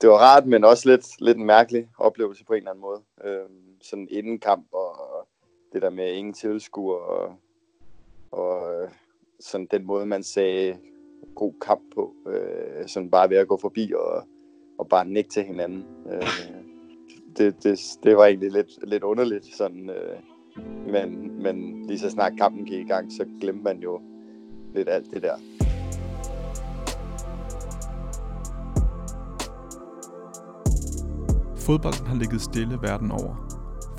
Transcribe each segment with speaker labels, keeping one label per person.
Speaker 1: det var rart, men også lidt, lidt en mærkelig oplevelse på en eller anden måde. Øh, sådan inden kamp og det der med ingen tilskuer og, og øh, sådan den måde, man sagde god kamp på. Øh, sådan bare ved at gå forbi og, og bare nikke til hinanden. Øh, det, det, det var egentlig lidt, lidt underligt. Sådan, øh, men, men lige så snart kampen gik i gang, så glemte man jo lidt alt det der.
Speaker 2: Fodbolden har ligget stille verden over.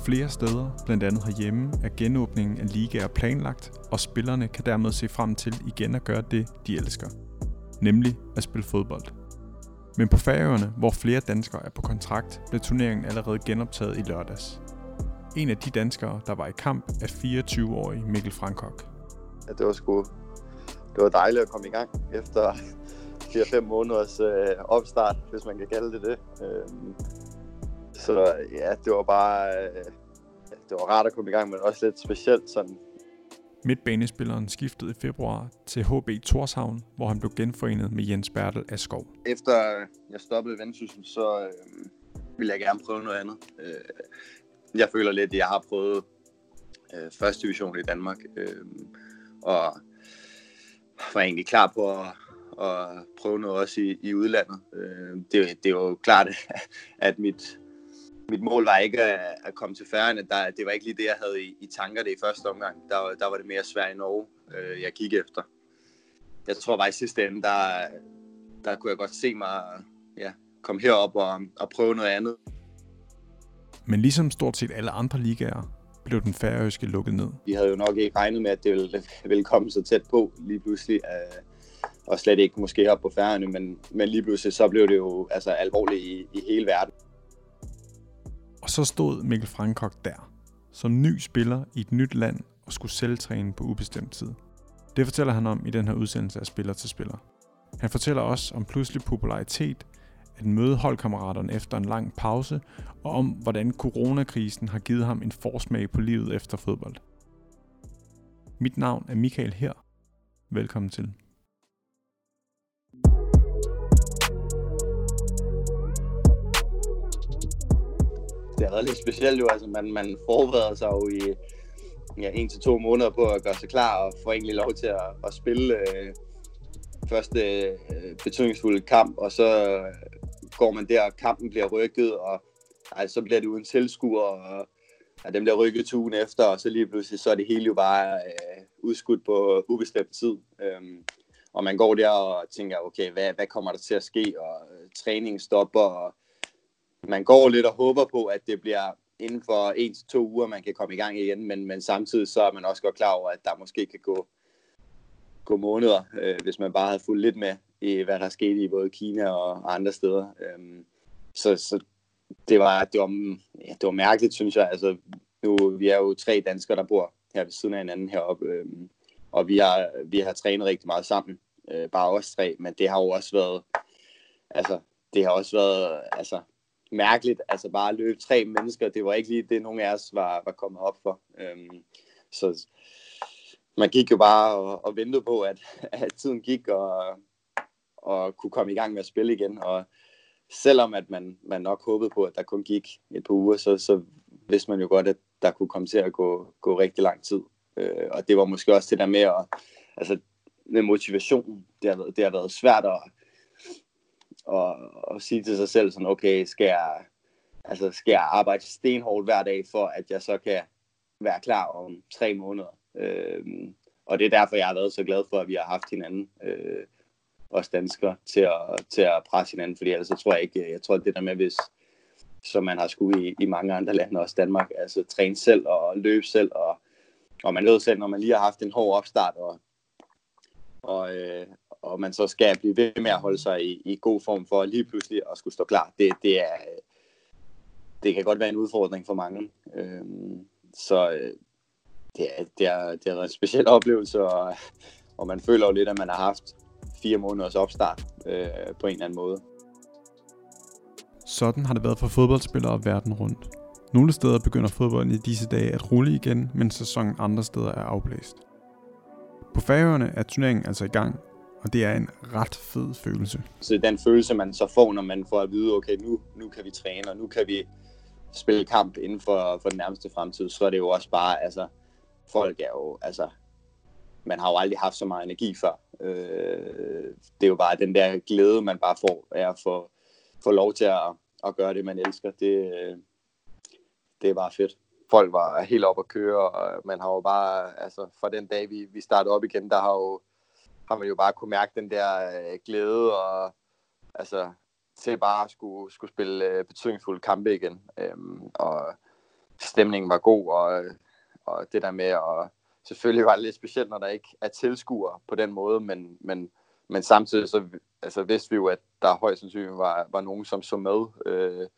Speaker 2: Flere steder, blandt andet herhjemme, er genåbningen af ligaer planlagt, og spillerne kan dermed se frem til igen at gøre det, de elsker. Nemlig at spille fodbold. Men på Færøerne, hvor flere danskere er på kontrakt, blev turneringen allerede genoptaget i lørdags. En af de danskere, der var i kamp, er 24-årige Mikkel Frankok.
Speaker 1: Ja, det var sgu det var dejligt at komme i gang efter 4-5 måneders øh, opstart, hvis man kan kalde det det. Øh, så ja, det var bare øh, det var rart at komme i gang, men også lidt specielt sådan.
Speaker 2: Midtbanespilleren skiftede i februar til HB Torshavn, hvor han blev genforenet med Jens Bertel Askov.
Speaker 1: Efter jeg stoppede i Vendsyssel, så øh, ville jeg gerne prøve noget andet. Øh, jeg føler lidt, at jeg har prøvet øh, første division i Danmark, øh, og var egentlig klar på at, at prøve noget også i, i udlandet. Øh, det, det var jo klart, at mit, mit mål var ikke at, at komme til færgen. Der, det var ikke lige det, jeg havde i, i tanker det i første omgang. Der, der var det mere svært i Norge, øh, jeg gik efter. Jeg tror bare i sidste ende, der, der kunne jeg godt se mig ja, komme herop og, og prøve noget andet.
Speaker 2: Men ligesom stort set alle andre ligaer, blev den færøske lukket ned.
Speaker 1: Vi havde jo nok ikke regnet med, at det ville, ville komme så tæt på lige pludselig. Øh, og slet ikke måske op på færgerne, men, men lige pludselig så blev det jo altså, alvorligt i, i hele verden.
Speaker 2: Og så stod Mikkel Frankok der, som ny spiller i et nyt land og skulle selvtræne på ubestemt tid. Det fortæller han om i den her udsendelse af Spiller til Spiller. Han fortæller også om pludselig popularitet, at møde holdkammeraterne efter en lang pause, og om hvordan coronakrisen har givet ham en forsmag på livet efter fodbold. Mit navn er Michael her. Velkommen til.
Speaker 1: Det har været lidt specielt jo, altså man, man forbereder sig jo i ja, en til to måneder på at gøre sig klar og få egentlig lov til at, at spille øh, første øh, betydningsfulde kamp, og så øh, går man der, og kampen bliver rykket, og altså, så bliver det uden tilskuer, og ja, dem bliver rykket til ugen efter, og så lige pludselig, så er det hele jo bare øh, udskudt på ubestemt tid. Øhm, og man går der og tænker, okay, hvad, hvad kommer der til at ske, og øh, træningen stopper, og man går lidt og håber på, at det bliver inden for en til to uger, man kan komme i gang igen, men, men samtidig så er man også godt klar over, at der måske kan gå, gå måneder, øh, hvis man bare havde fulgt lidt med i, hvad der skete i både Kina og andre steder. Øhm, så, så det var, det var, ja, det var mærkeligt, synes jeg. Altså, nu, vi er jo tre danskere, der bor her ved siden af hinanden heroppe, øhm, og vi har, vi har trænet rigtig meget sammen, øh, bare os tre, men det har jo også været, altså, det har også været, altså, mærkeligt, altså bare at løbe tre mennesker, det var ikke lige det, nogen af os var, var kommet op for. Øhm, så man gik jo bare og, og ventede på, at, at tiden gik, og, og kunne komme i gang med at spille igen. Og selvom at man, man nok håbede på, at der kun gik et par uger, så, så vidste man jo godt, at der kunne komme til at gå, gå rigtig lang tid. Øh, og det var måske også det der med at, altså, med motivation. Det har, det har været svært at, og, og sige til sig selv sådan, okay, skal jeg, altså, skal jeg arbejde stenhårdt hver dag, for at jeg så kan være klar om tre måneder. Øh, og det er derfor, jeg har været så glad for, at vi har haft hinanden. Øh, os danskere til at, til at presse hinanden, fordi ellers så tror jeg ikke, jeg tror det der med, hvis, som man har skulle i, i mange andre lande, også Danmark, altså træne selv og løbe selv, og, og man ved selv, når man lige har haft en hård opstart, og, og, øh, og man så skal blive ved med at holde sig i, i god form for lige pludselig at skulle stå klar, det, det er øh, det kan godt være en udfordring for mange. Øhm, så øh, det, er, det, er, det er en speciel oplevelse, og, og man føler jo lidt, at man har haft fire måneders opstart øh, på en eller anden måde.
Speaker 2: Sådan har det været for fodboldspillere verden rundt. Nogle steder begynder fodbolden i disse dage at rulle igen, mens sæsonen andre steder er afblæst. På Færøerne er turneringen altså i gang, og det er en ret fed følelse.
Speaker 1: Så den følelse, man så får, når man får at vide, okay, nu, nu kan vi træne, og nu kan vi spille kamp inden for, for den nærmeste fremtid, så er det jo også bare, altså, folk er jo, altså, man har jo aldrig haft så meget energi før. Øh, det er jo bare den der glæde, man bare får af at få, få lov til at, at gøre det, man elsker. Det, øh, det er bare fedt. Folk var helt op at køre, og man har jo bare, altså fra den dag, vi, vi startede op igen, der har, jo, har man jo bare kunne mærke den der øh, glæde, og altså til bare at skulle, skulle spille øh, betydningsfulde kampe igen. Øhm, og stemningen var god, og, øh, og det der med at selvfølgelig var det lidt specielt, når der ikke er tilskuere på den måde, men, men, men samtidig så altså, vidste vi jo, at der højst sandsynligt var, var nogen, som så med øh,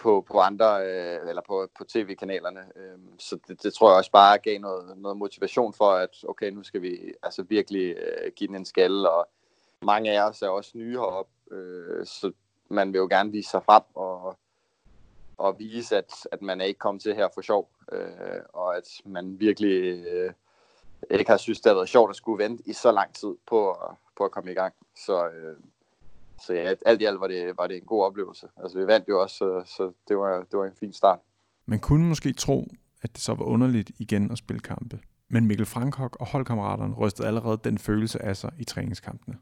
Speaker 1: på, på andre, øh, eller på, på tv-kanalerne. Øh, så det, det tror jeg også bare gav noget, noget motivation for, at okay, nu skal vi altså virkelig øh, give den en skalle, og mange af os er også nye heroppe, øh, så man vil jo gerne vise sig frem, og og vise, at, at man er ikke kommet til her for sjov, øh, og at man virkelig øh, ikke har synes, det har været sjovt at skulle vente i så lang tid på, på at komme i gang. Så, øh, så ja, alt i alt var det, var det en god oplevelse. Altså vi vandt jo også, så, så det, var, det var en fin start.
Speaker 2: Man kunne måske tro, at det så var underligt igen at spille kampe. Men Mikkel Frankok og holdkammeraterne rystede allerede den følelse af sig i træningskampene.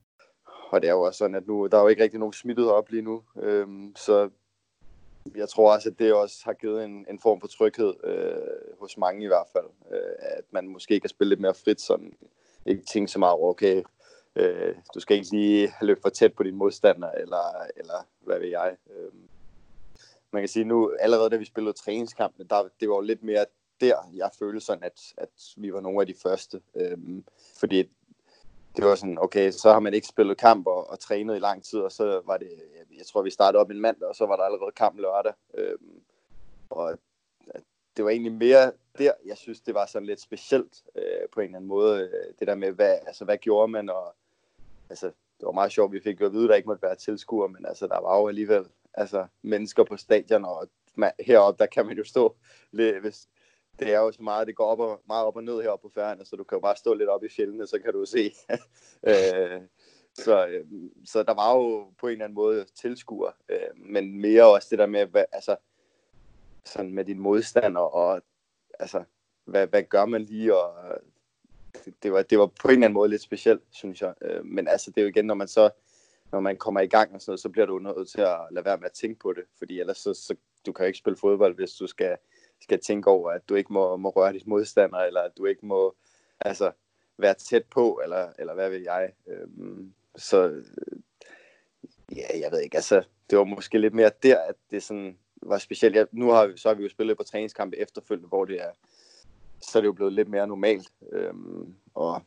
Speaker 1: Og det er jo også sådan, at nu, der er jo ikke rigtig nogen smittet op lige nu. Øhm, så jeg tror også, at det også har givet en, en form for tryghed øh, hos mange i hvert fald. Øh, at man måske kan spille lidt mere frit, sådan ikke tænke så meget over, okay, øh, du skal ikke lige løbe for tæt på din modstander, eller, eller hvad ved jeg. Øh, man kan sige nu, allerede da vi spillede træningskampene, der, det var jo lidt mere der, jeg følte sådan, at, at vi var nogle af de første. Øh, fordi det var sådan, okay, så har man ikke spillet kamp og, og trænet i lang tid, og så var det, jeg tror, vi startede op en mandag, og så var der allerede kamp lørdag. Øh, og det var egentlig mere der, jeg synes, det var sådan lidt specielt øh, på en eller anden måde. Øh, det der med, hvad, altså, hvad gjorde man, og altså, det var meget sjovt, vi fik jo at vide, at der ikke måtte være tilskuer, men altså, der var jo alligevel altså, mennesker på stadion, og man, heroppe, der kan man jo stå lidt, hvis, det er jo så meget, det går op og, meget op og ned heroppe på færgerne, så du kan jo bare stå lidt op i fjellene, så kan du se. øh, så, øh, så der var jo på en eller anden måde tilskuer, øh, men mere også det der med, hvad, altså, sådan med din modstander, og altså, hvad, hvad gør man lige, og det, det, var, det var på en eller anden måde lidt specielt, synes jeg. Øh, men altså, det er jo igen, når man så når man kommer i gang og sådan noget, så bliver du nødt til at lade være med at tænke på det, fordi ellers så, så du kan jo ikke spille fodbold, hvis du skal skal tænke over, at du ikke må, må røre dit modstander, eller at du ikke må altså, være tæt på, eller, eller hvad ved jeg. Øhm, så ja, jeg ved ikke, altså, det var måske lidt mere der, at det sådan var specielt. Ja, nu har, så har vi jo spillet på træningskampe efterfølgende, hvor det er, så er det jo blevet lidt mere normalt. Øhm, og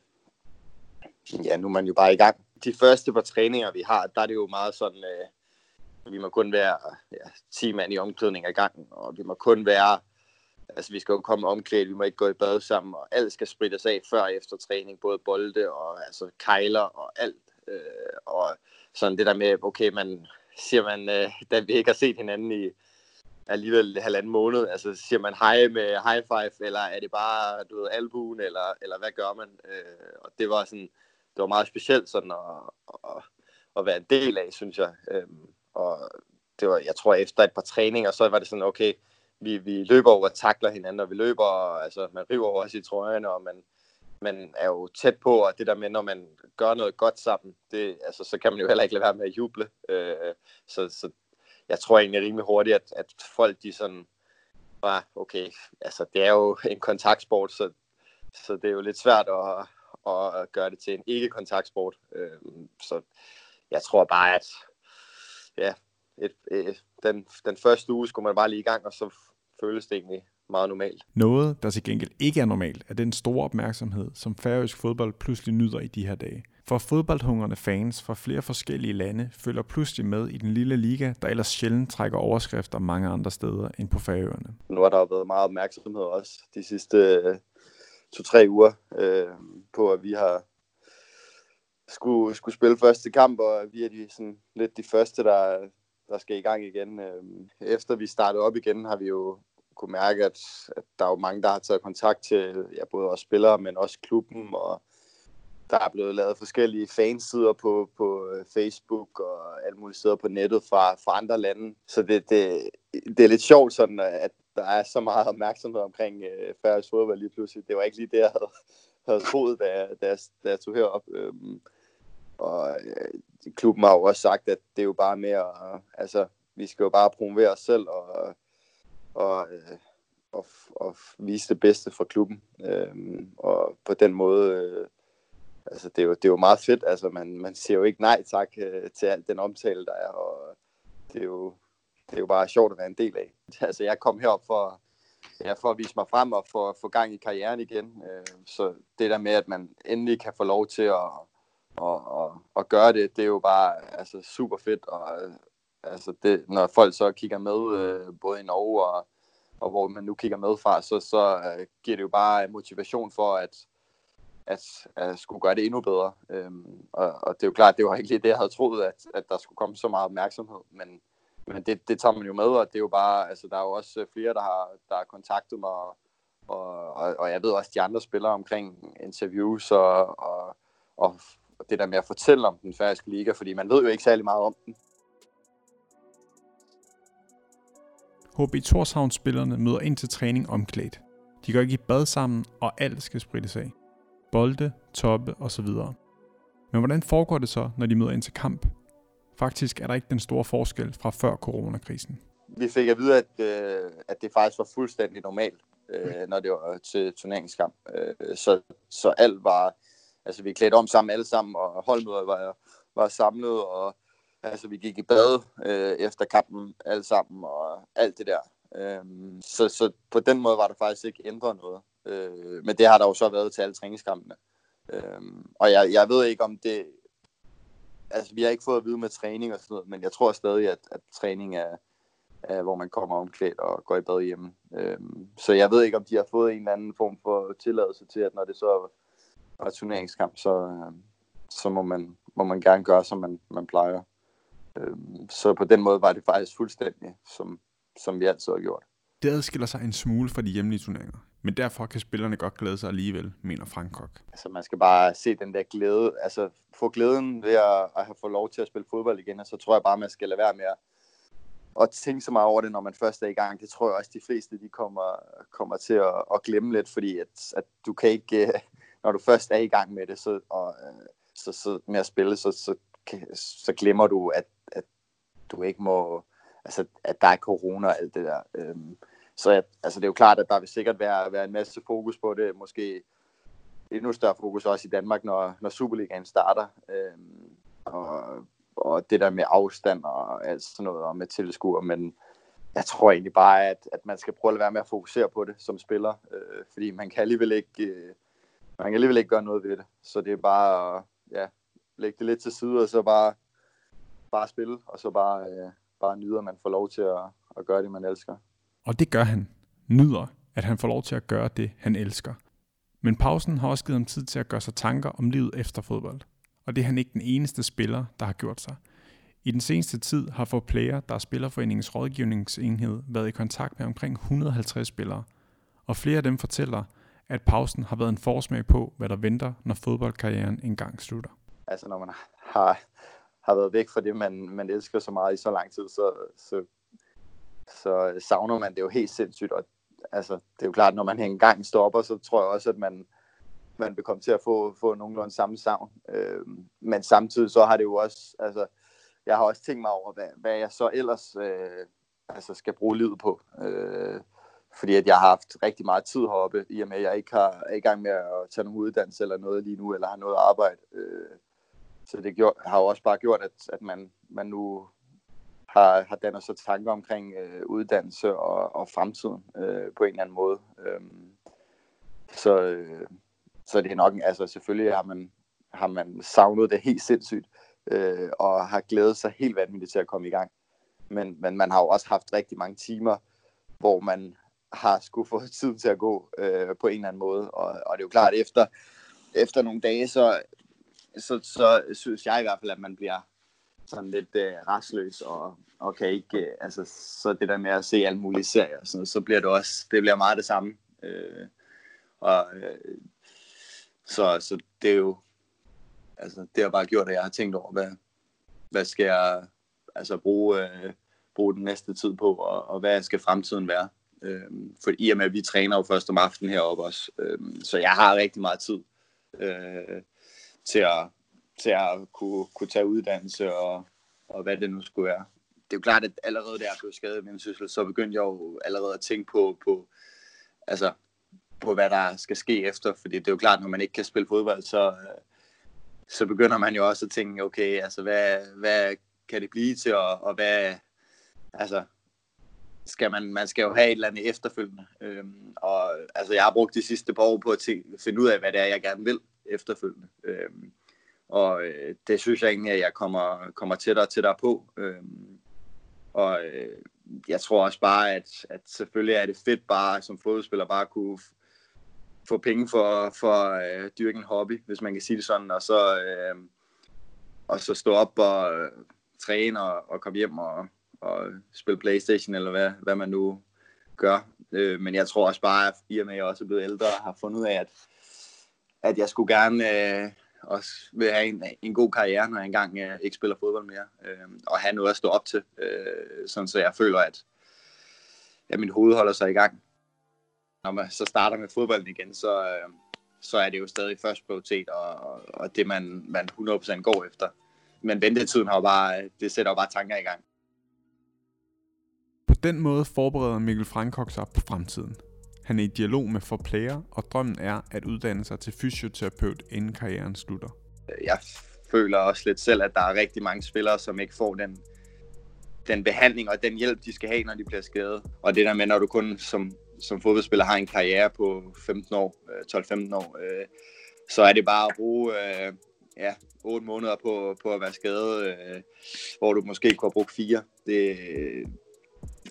Speaker 1: ja, nu er man jo bare i gang. De første par træninger, vi har, der er det jo meget sådan, øh, vi må kun være ja, 10 mand i omklædning ad gangen, og vi må kun være altså vi skal jo komme omklædt, vi må ikke gå i bad sammen, og alt skal sprittes af før og efter træning, både bolde og altså kejler og alt. Øh, og sådan det der med, okay, man siger man, øh, da vi ikke har set hinanden i alligevel halvanden måned, altså siger man hej med high five, eller er det bare, du ved, albuen, eller, eller hvad gør man? Øh, og det var sådan, det var meget specielt sådan at, at, at være en del af, synes jeg. Øh, og det var, jeg tror, efter et par træninger, så var det sådan, okay, vi, vi løber over og takler hinanden, og vi løber, altså man river over os i trøjen, og man, man er jo tæt på, og det der med, når man gør noget godt sammen, det, altså, så kan man jo heller ikke lade være med at juble. Øh, så, så jeg tror egentlig rimelig hurtigt, at, at folk de sådan, var, okay, altså det er jo en kontaktsport, så, så det er jo lidt svært at, at gøre det til en ikke-kontaktsport. Øh, så jeg tror bare, at ja, et, et, den, den første uge skulle man bare lige i gang, og så føles det egentlig meget normalt.
Speaker 2: Noget, der til gengæld ikke er normalt, er den store opmærksomhed, som færøsk fodbold pludselig nyder i de her dage. For fodboldhungrende fans fra flere forskellige lande følger pludselig med i den lille liga, der ellers sjældent trækker overskrifter mange andre steder end på Færøerne.
Speaker 1: Nu har der været meget opmærksomhed også de sidste øh, to-tre uger øh, på, at vi har skulle, skulle spille første kamp, og vi er de, sådan, lidt de første, der, der skal i gang igen. Øh, efter vi startede op igen, har vi jo kunne mærke, at, at der er jo mange, der har taget kontakt til ja, både os spillere, men også klubben, og der er blevet lavet forskellige fansider på, på øh, Facebook og alle mulige steder på nettet fra, fra andre lande. Så det, det, det er lidt sjovt, sådan, at der er så meget opmærksomhed omkring øh, færøsk fodbold lige pludselig. Det var ikke lige det, jeg havde, havde troet, da jeg, da jeg, da jeg tog herop. Øhm, og øh, klubben har jo også sagt, at det er jo bare mere, øh, altså, vi skal jo bare promovere os selv og, og, øh, og, og vise det bedste for klubben. Øhm, og på den måde, øh, altså, det er, jo, det er jo meget fedt. Altså, man, man siger jo ikke nej tak øh, til alt den omtale, der er, og det er jo, det er jo bare sjovt at være en del af. Altså, jeg kom herop for, ja, for at vise mig frem og få, få gang i karrieren igen. Øh, så det der med, at man endelig kan få lov til at, at, at, og gøre det, det er jo bare altså, super fedt. Og, øh, altså det, når folk så kigger med, øh, både i Norge og, og hvor man nu kigger med fra, så, så øh, giver det jo bare motivation for, at, at, at skulle gøre det endnu bedre. Øhm, og, og det er jo klart, det var ikke lige det, jeg havde troet, at, at der skulle komme så meget opmærksomhed, men, men det, det tager man jo med, og det er jo bare, altså der er jo også øh, flere, der har, der har kontaktet mig, og, og, og jeg ved også de andre spillere omkring interviews og, og, og det der med at fortælle om den færøske liga, fordi man ved jo ikke særlig meget om den.
Speaker 2: HB Torshavn-spillerne møder ind til træning omklædt. De går ikke i bad sammen, og alt skal sprittes af. Bolde, toppe osv. Men hvordan foregår det så, når de møder ind til kamp? Faktisk er der ikke den store forskel fra før coronakrisen.
Speaker 1: Vi fik at vide, at, øh, at det faktisk var fuldstændig normalt, øh, når det var til turneringskamp. Øh, så, så alt var, altså vi klædte om sammen alle sammen, og holdmøder var, var samlet, og altså vi gik i bad øh, efter kampen alle sammen, og alt det der. Øh, så, så på den måde var der faktisk ikke ændret noget. Øh, men det har der jo så været til alle træningskampene. Øh, og jeg, jeg ved ikke om det, altså vi har ikke fået at vide med træning og sådan noget, men jeg tror stadig, at, at træning er, er, hvor man kommer omklædt og går i bad hjemme. Øh, så jeg ved ikke, om de har fået en eller anden form for tilladelse til, at når det så er, er turneringskamp, så, øh, så må, man, må man gerne gøre, som man, man plejer. Øh, så på den måde var det faktisk fuldstændig, som, som vi altid har gjort.
Speaker 2: Det adskiller sig en smule fra de hjemlige turneringer, men derfor kan spillerne godt glæde sig alligevel, mener Frank Kok.
Speaker 1: Altså man skal bare se den der glæde, altså få glæden ved at, at have fået lov til at spille fodbold igen, og så tror jeg bare, man skal lade være med at, at tænke så meget over det, når man først er i gang. Det tror jeg også, de fleste de kommer, kommer til at, at glemme lidt, fordi at, at du kan ikke, øh, når du først er i gang med det, så, og, øh, så, så med at spille, så, så, så glemmer du, at, at du ikke må, altså at der er corona og alt det der. Øhm, så at, altså, det er jo klart, at der vil sikkert være, være en masse fokus på det. Måske endnu større fokus også i Danmark, når, når Superligaen starter. Øhm, og, og det der med afstand og alt sådan noget, og med tilskuer. Men jeg tror egentlig bare, at, at man skal prøve at være med at fokusere på det som spiller. Øh, fordi man kan alligevel ikke... Øh, man kan alligevel ikke gøre noget ved det. Så det er bare at ja, lægge det lidt til side, og så bare, bare spille, og så bare, øh, bare nyde, at man får lov til at, at gøre det, man elsker.
Speaker 2: Og det gør han. Nyder, at han får lov til at gøre det, han elsker. Men pausen har også givet ham tid til at gøre sig tanker om livet efter fodbold. Og det er han ikke den eneste spiller, der har gjort sig. I den seneste tid har for Player, der er Spillerforeningens rådgivningsenhed, været i kontakt med omkring 150 spillere. Og flere af dem fortæller, at pausen har været en forsmag på, hvad der venter, når fodboldkarrieren engang slutter.
Speaker 1: Altså når man har, har været væk fra det, man, man elsker så meget i så lang tid, så, så så savner man det jo helt sindssygt. Og, altså, det er jo klart, når man engang stopper, så tror jeg også, at man, man vil komme til at få, få nogenlunde samme savn. Øh, men samtidig så har det jo også, altså, jeg har også tænkt mig over, hvad, hvad jeg så ellers øh, altså skal bruge livet på. Øh, fordi at jeg har haft rigtig meget tid heroppe, i og med at jeg ikke har, er i gang med at tage nogen uddannelse eller noget lige nu, eller har noget arbejde. Øh, så det gjorde, har jo også bare gjort, at, at man, man nu har, har dannet sig tanker omkring øh, uddannelse og, og fremtiden øh, på en eller anden måde. Øh, så, øh, så det er nok, altså selvfølgelig har man, har man savnet det helt sindssygt, øh, og har glædet sig helt vanvittigt til at komme i gang. Men, men man har jo også haft rigtig mange timer, hvor man har skulle få tiden til at gå øh, på en eller anden måde. Og, og det er jo klart, efter, efter nogle dage, så, så, så synes jeg i hvert fald, at man bliver sådan lidt øh, restløs og, og kan ikke, øh, altså så det der med at se alle mulige serier, sådan, så bliver det også, det bliver meget det samme. Øh, og, øh, så, så det er jo, altså, det har bare gjort, at jeg har tænkt over, hvad, hvad skal jeg altså, bruge, øh, bruge den næste tid på, og, og hvad skal fremtiden være. Øh, for i og med, at vi træner jo først om aftenen heroppe også, øh, så jeg har rigtig meget tid øh, til, at, til at kunne, kunne tage uddannelse og, og hvad det nu skulle være. Det er jo klart, at allerede der jeg blev skadet med syssel, så begyndte jeg jo allerede at tænke på, på, altså, på, hvad der skal ske efter, fordi det er jo klart, når man ikke kan spille fodbold, så, så begynder man jo også at tænke, okay, altså, hvad, hvad kan det blive til, og, og hvad, altså, skal man, man skal jo have et eller andet efterfølgende. Øhm, og altså, jeg har brugt de sidste par år på at tænke, finde ud af, hvad det er, jeg gerne vil efterfølgende. Øhm, og øh, det synes jeg egentlig, at jeg kommer, kommer tættere og tættere på. Øhm, og øh, jeg tror også bare, at, at selvfølgelig er det fedt bare som fodboldspiller bare at kunne få penge for, for øh, dyrke en hobby, hvis man kan sige det sådan, og så, øh, og så stå op og øh, træne og, og komme hjem og, og spille Playstation, eller hvad, hvad man nu gør. Øh, men jeg tror også bare, at i og med at jeg også er blevet ældre, har fundet ud af, at, at jeg skulle gerne øh, også vil have en, en god karriere, når jeg engang øh, ikke spiller fodbold mere. Øh, og have noget at stå op til, øh, sådan så jeg føler, at, at min hoved holder sig i gang. Når man så starter med fodbolden igen, så, øh, så er det jo stadig først prioritet, og, og det man, man 100% går efter. Men ventetiden har jo bare, det sætter jo bare tanker i gang.
Speaker 2: På den måde forbereder Mikkel Frankok sig på fremtiden. Han er i dialog med for player, og drømmen er at uddanne sig til fysioterapeut, inden karrieren slutter.
Speaker 1: Jeg føler også lidt selv, at der er rigtig mange spillere, som ikke får den, den behandling og den hjælp, de skal have, når de bliver skadet. Og det der med, når du kun som, som fodboldspiller har en karriere på 15 år, øh, 12-15 år, øh, så er det bare at bruge øh, ja, 8 måneder på, på at være skadet, øh, hvor du måske kunne have brugt fire. Det,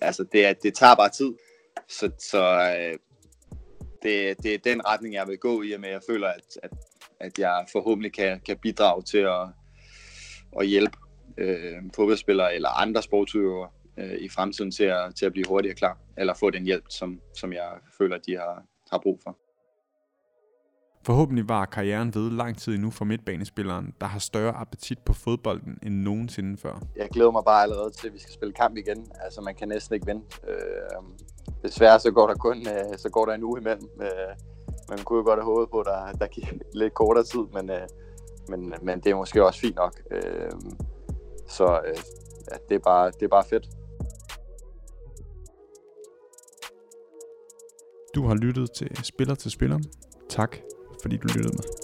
Speaker 1: altså det, det tager bare tid. Så, så øh, det, det er den retning, jeg vil gå i, og med jeg føler, at, at, at jeg forhåbentlig kan, kan bidrage til at, at hjælpe øh, fodboldspillere eller andre sportsudøvere øh, i fremtiden til at, til at blive hurtigere klar, eller få den hjælp, som, som jeg føler, de har, har brug for.
Speaker 2: Forhåbentlig var karrieren ved lang tid endnu for midtbanespilleren, der har større appetit på fodbolden end nogensinde før.
Speaker 1: Jeg glæder mig bare allerede til, at vi skal spille kamp igen. Altså, man kan næsten ikke vente. Øh, desværre så går der kun øh, så går der en uge imellem. Øh, man kunne jo godt have håbet på, at der, der gik lidt kortere tid, men, øh, men, men det er måske også fint nok. Øh, så øh, ja, det, er bare, det er bare fedt.
Speaker 2: Du har lyttet til Spiller til Spiller. Tak fordi du lyttede med.